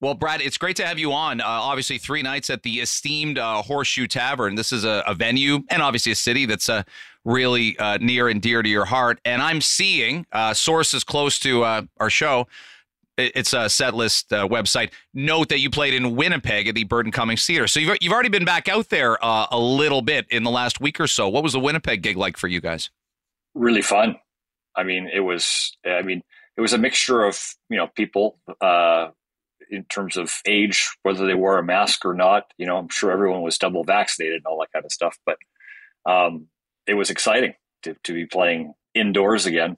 Well, Brad, it's great to have you on. Uh, obviously, three nights at the esteemed uh, Horseshoe Tavern. This is a, a, venue and obviously a city that's uh, really uh, near and dear to your heart. And I'm seeing uh, sources close to uh, our show. It's a set list website. Note that you played in Winnipeg at the Burton Cummings Theater. So you've, you've already been back out there a little bit in the last week or so. What was the Winnipeg gig like for you guys? Really fun. I mean, it was. I mean, it was a mixture of you know people in terms of age, whether they wore a mask or not. You know, I'm sure everyone was double vaccinated and all that kind of stuff. But um, it was exciting to, to be playing indoors again.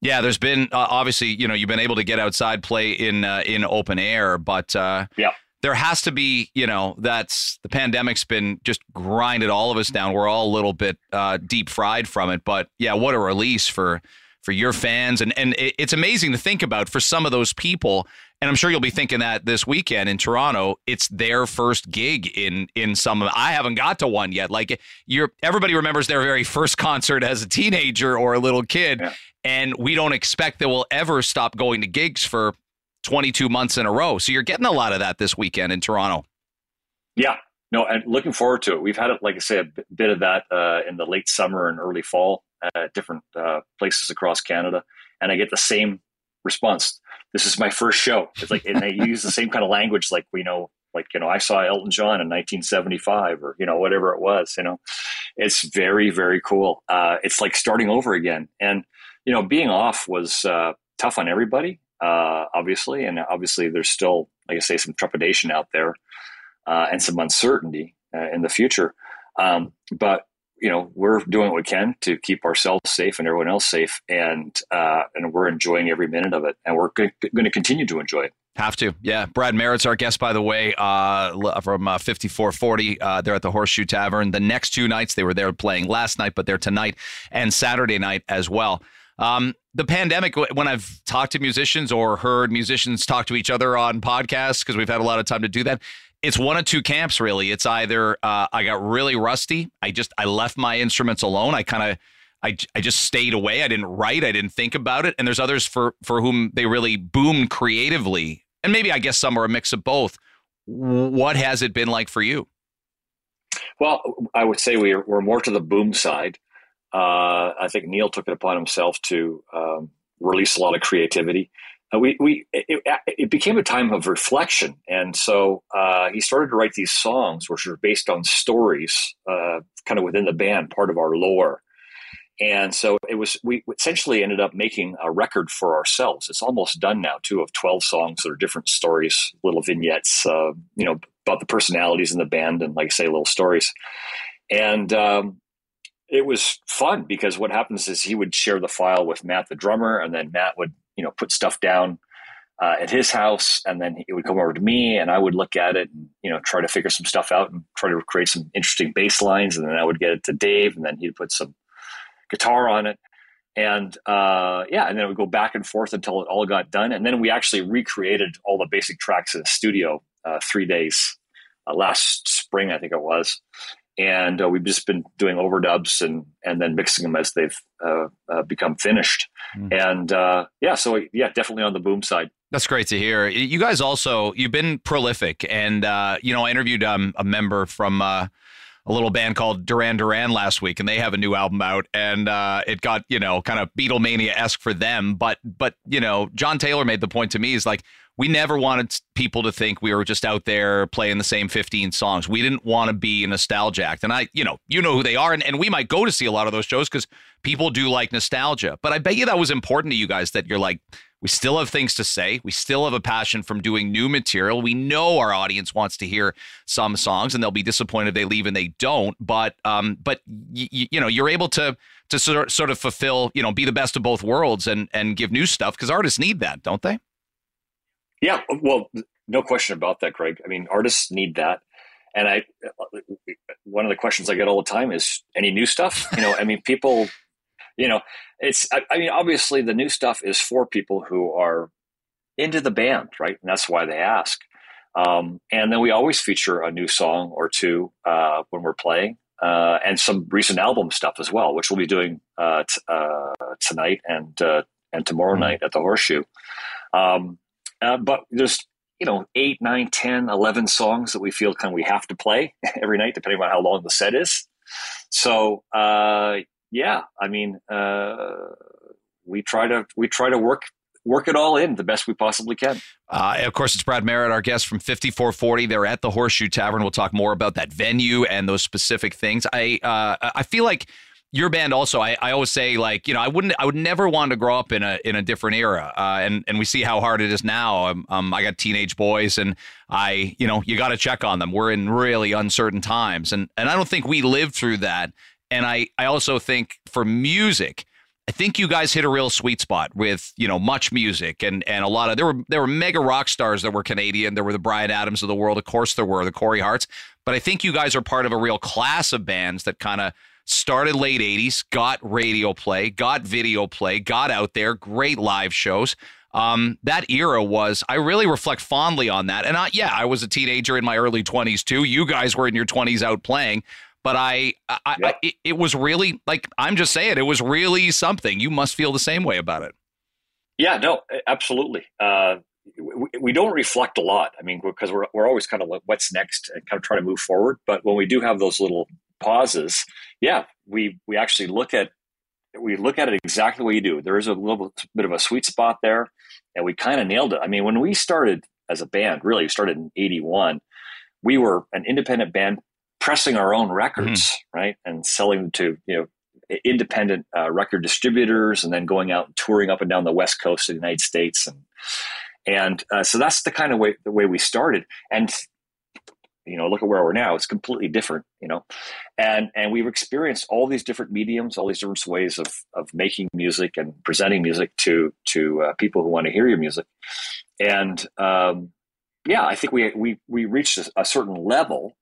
Yeah, there's been uh, obviously, you know, you've been able to get outside, play in uh, in open air, but uh, yeah, there has to be, you know, that's the pandemic's been just grinded all of us down. We're all a little bit uh, deep fried from it, but yeah, what a release for for your fans, and and it's amazing to think about for some of those people and I'm sure you'll be thinking that this weekend in Toronto, it's their first gig in in some. I haven't got to one yet. Like you're, everybody remembers their very first concert as a teenager or a little kid, yeah. and we don't expect that we'll ever stop going to gigs for 22 months in a row. So you're getting a lot of that this weekend in Toronto. Yeah, no, and looking forward to it. We've had it, like I say, a bit of that uh, in the late summer and early fall at different uh, places across Canada, and I get the same response this is my first show. It's like, and they use the same kind of language, like we know, like you know, I saw Elton John in 1975, or you know, whatever it was. You know, it's very, very cool. Uh, it's like starting over again, and you know, being off was uh, tough on everybody, uh, obviously, and obviously, there's still, like I say, some trepidation out there uh, and some uncertainty uh, in the future. Um, but you know we're doing what we can to keep ourselves safe and everyone else safe and uh, and we're enjoying every minute of it and we're going to continue to enjoy it. Have to. Yeah. Brad merritt's our guest by the way uh, from uh, 54-40 uh, they're at the horseshoe tavern. The next two nights they were there playing last night but they're tonight and saturday night as well um, the pandemic when i've talked to musicians or heard musicians talk to each other on podcasts because we've had a lot of time to do that it's one of two camps really. It's either uh, i got really rusty i just i left my instruments alone i kind of I, I just stayed away i didn't write i didn't think about it and there's others for for whom they really boomed creatively and maybe i guess some are a mix of both. What has it been like for you? Well i would say we're, we're more to the boom side uh, i think neil took it upon himself to um, release a lot of creativity. Uh, we, we it, it, became a time of reflection. And so uh, he started to write these songs which are based on stories uh, kind of within the band part of our lore. And so it was we essentially ended up making a record for ourselves. It's almost done now too of 12 songs that are different stories little vignettes uh, you know about the personalities in the band and like I say little stories. And um, it was fun because what happens is he would share the file with Matt the drummer and then Matt would you know put stuff down uh, at his house, and then it would come over to me, and I would look at it, and you know, try to figure some stuff out and try to create some interesting bass lines, and then I would get it to Dave, and then he'd put some guitar on it, and uh, yeah, and then it would go back and forth until it all got done, and then we actually recreated all the basic tracks in the studio uh, three days uh, last spring, I think it was, and uh, we've just been doing overdubs and and then mixing them as they've uh, uh, become finished. Mm. And uh, yeah, so yeah, definitely on the boom side. That's great to hear. You guys also you've been prolific, and uh, you know I interviewed um, a member from uh, a little band called Duran Duran last week, and they have a new album out, and uh, it got you know kind of Beatlemania esque for them. But but you know, John Taylor made the point to me is like we never wanted people to think we were just out there playing the same 15 songs. We didn't want to be a nostalgia act. And I, you know, you know who they are. And, and we might go to see a lot of those shows because people do like nostalgia. But I bet you that was important to you guys that you're like, we still have things to say. We still have a passion from doing new material. We know our audience wants to hear some songs, and they'll be disappointed if they leave and they don't. But um, but y- y- you know, you're able to to sort sort of fulfill, you know, be the best of both worlds and and give new stuff because artists need that, don't they? Yeah, well, no question about that, Greg. I mean, artists need that. And I, one of the questions I get all the time is any new stuff? You know, I mean, people, you know, it's, I, I mean, obviously the new stuff is for people who are into the band, right? And that's why they ask. Um, and then we always feature a new song or two uh, when we're playing, uh, and some recent album stuff as well, which we'll be doing uh, t- uh, tonight and uh, and tomorrow mm-hmm. night at the Horseshoe. Um, uh, but there's you know, eight, nine, 10, 11 songs that we feel kind of we have to play every night, depending on how long the set is. So, uh, yeah, I mean, uh, we try to we try to work work it all in the best we possibly can. Uh, of course, it's Brad Merritt, our guest from 54-40. They're at the Horseshoe Tavern. We'll talk more about that venue and those specific things. I uh, I feel like your band also. I, I always say like you know I wouldn't I would never want to grow up in a in a different era. Uh, and and we see how hard it is now. Um, um I got teenage boys, and I you know you got to check on them. We're in really uncertain times, and and I don't think we lived through that. And I I also think for music I think you guys hit a real sweet spot with you know much music and and a lot of there were there were mega rock stars that were Canadian. There were the Bryan Adams of the world, of course there were the Corey Harts, but I think you guys are part of a real class of bands that kind of started late 80s, got radio play, got video play, got out there, great live shows. Um, that era was I really reflect fondly on that. And I, yeah, I was a teenager in my early 20s too. You guys were in your 20s out playing. But I, I, yep. I, it was really like I'm just saying it was really something. You must feel the same way about it. Yeah, no, absolutely. Uh, we, we, don't reflect a lot. I mean, because we're we're always kind of like, what's next and kind of try to move forward. But when we do have those little pauses, yeah, we we actually look at we look at it exactly what you do. There is a little bit of a sweet spot there, and we kind of nailed it. I mean, when we started as a band, really, we started in '81. We were an independent band pressing our own records, mm-hmm. right, and selling them to you know independent uh, record distributors, and then going out and touring up and down the west coast of the United States, and and uh, so that's the kind of way the way we started, and you know look at where we're now it's completely different you know? And and we've experienced all these different mediums all these different ways of of making music and presenting music to to uh, people who want to hear your music. And um, yeah i think we we we reached a, a certain level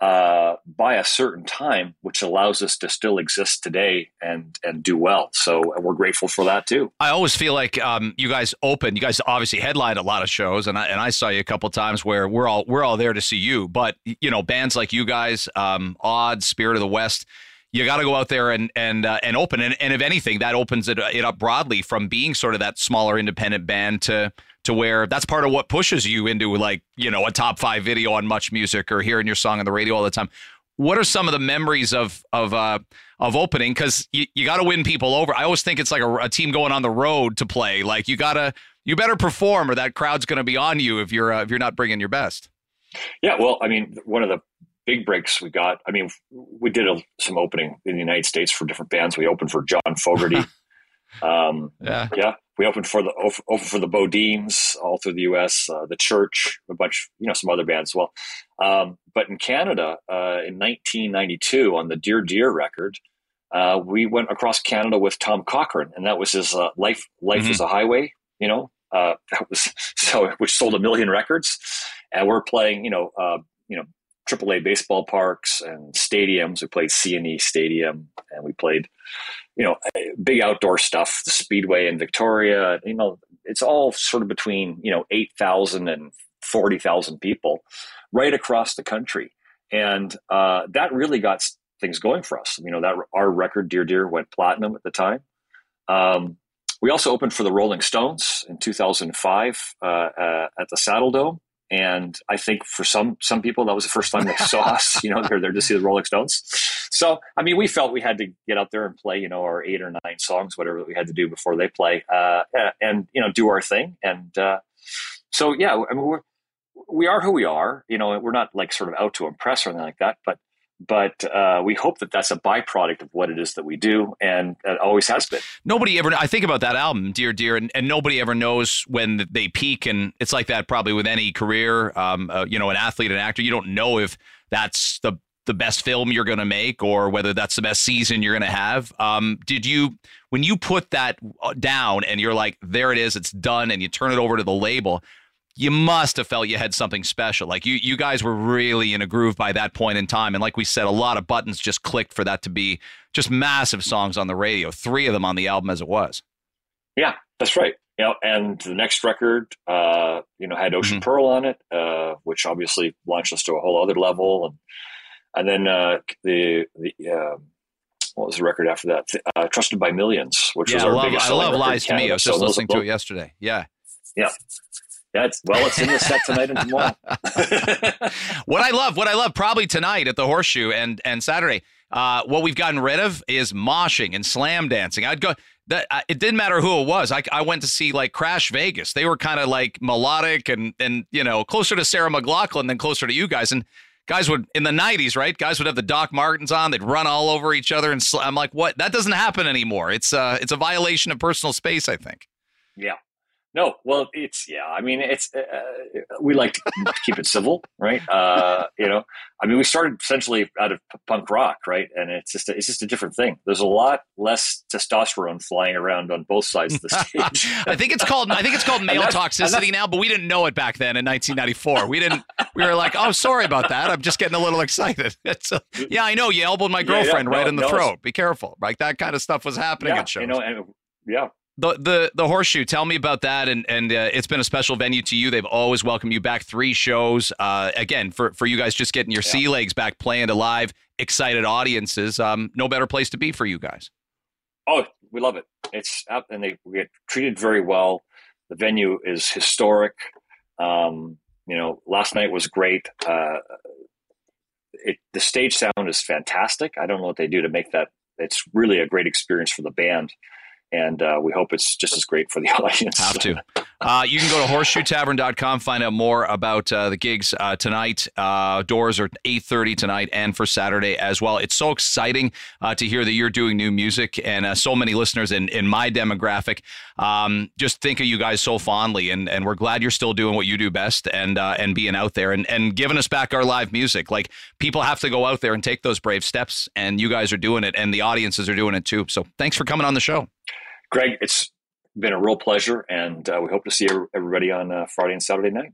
uh, by a certain time, which allows us to still exist today and and do well. So we're grateful for that too. I always feel like um, you guys open. You guys obviously headline a lot of shows, and I and I saw you a couple times where we're all we're all there to see you. But you know, bands like you guys, um, Odd, Spirit of the West. You got to go out there and and uh, and open, and, and if anything, that opens it, it up broadly from being sort of that smaller independent band to to where that's part of what pushes you into like you know a top five video on much music or hearing your song on the radio all the time. What are some of the memories of of uh of opening? Because you, you got to win people over. I always think it's like a, a, team going on the road to play. Like you gotta you better perform or that crowd's going to be on you if you're uh, if you're not bringing your best. Yeah well i mean one of the big breaks we got i mean we did a, some opening in the united states for different bands. We opened for john fogerty. Um, yeah. yeah we opened for the opened for the Bodines all through the U.S., uh, the Church, a bunch, you know, some other bands as well. Um, but in Canada, uh, in 1992, on the Dear Dear record, uh, we went across Canada with Tom Cochrane, and that was his uh, "Life Life mm-hmm. is a Highway." You know, uh, that was so which sold a million records, and we're playing, you know, uh, you know, AAA baseball parks and stadiums. We played CNE Stadium, and we played you know, big outdoor stuff, the Speedway in Victoria, you know, it's all sort of between, you know, 8,000 and 40,000 people right across the country. And uh, that really got things going for us. You know, that our record, Dear Dear, went platinum at the time. Um, we also opened for the Rolling Stones in 2005 uh, uh, at the Saddledome. And I think for some some people that was the first time they saw us. You know, they're there to see the Rolling Stones. So I mean, we felt we had to get out there and play. You know, our eight or nine songs, whatever we had to do before they play, uh, and you know, do our thing. And uh, so yeah, I mean, we're we are who we are. You know, we're not like sort of out to impress or anything like that. But but uh, we hope that that's a byproduct of what it is that we do, and it always has been. Nobody ever. I think about that album, Dear Dear, and, and nobody ever knows when they peak, and it's like that probably with any career. Um, uh, you know, an athlete, an actor, you don't know if that's the the best film you're going to make or whether that's the best season you're going to have. Um, did you when you put that uh, down and you're like, there it is, it's done, and you turn it over to the label? You must have felt you had something special. Like you, you guys were really in a groove by that point in time. And like we said, a lot of buttons just clicked for that to be just massive songs on the radio. Three of them on the album as it was. Yeah, that's right. You know, and the next record, uh, you know, had Ocean mm-hmm. Pearl on it, uh, which obviously launched us to a whole other level. And and then uh, the the uh, what was the record after that? Uh, Trusted by Millions, which yeah, was our I love, biggest. I love Lies to Me. I was just so listening to it yesterday. Yeah, yeah Yeah, well, it's in the set tonight and tomorrow. what I love, what I love, probably tonight at the Horseshoe and and Saturday. Uh, what we've gotten rid of is moshing and slam dancing. I'd go. That uh, it didn't matter who it was. I, I went to see like Crash Vegas. They were kind of like melodic and and you know closer to Sarah McLachlan than closer to you guys. And guys would in the 90s right guys would have the doc martens on they'd run all over each other and sl- i'm like what that doesn't happen anymore it's uh it's a violation of personal space i think yeah no, well, it's yeah. I mean, it's uh, uh we like to keep it civil, right? Uh, you know, I mean, we started essentially out of punk rock, right? And it's just a, it's just a different thing. There's a lot less testosterone flying around on both sides of the stage. I think it's called I think it's called male toxicity now, but we didn't know it back then in 1994. We didn't. We were like, oh, sorry about that. I'm just getting a little excited. It's a, yeah, I know you elbowed my girlfriend yeah, yeah, no, right in the no, throat. Be careful. Like that kind of stuff was happening yeah, at shows. You know, and yeah, the the the horseshoe tell me about that and and uh, it's been a special venue to you. They've always welcomed you back. Three shows uh, again for for you guys just getting your yeah. sea legs back playing to live excited audiences. Um, no better place to be for you guys. Oh we love it. It's up and they we get treated very well. The venue is historic. Um, you know last night was great. Uh, it, the stage sound is fantastic. I don't know what they do to make that it's really a great experience for the band and uh, we hope it's just as great for the audience. Have to. Uh, you can go to horseshoetavern.com, find out more about uh, the gigs uh, tonight. Uh, doors are 8.30 tonight and for Saturday as well. It's so exciting uh, to hear that you're doing new music and so many listeners in, in my demographic um, just think of you guys so fondly. And, and we're glad you're still doing what you do best and and being out there and, and giving us back our live music. Like people have to go out there and take those brave steps and you guys are doing it and the audiences are doing it too. So thanks for coming on the show. Greg, it's been a real pleasure, and uh, we hope to see everybody on uh, Friday and Saturday night.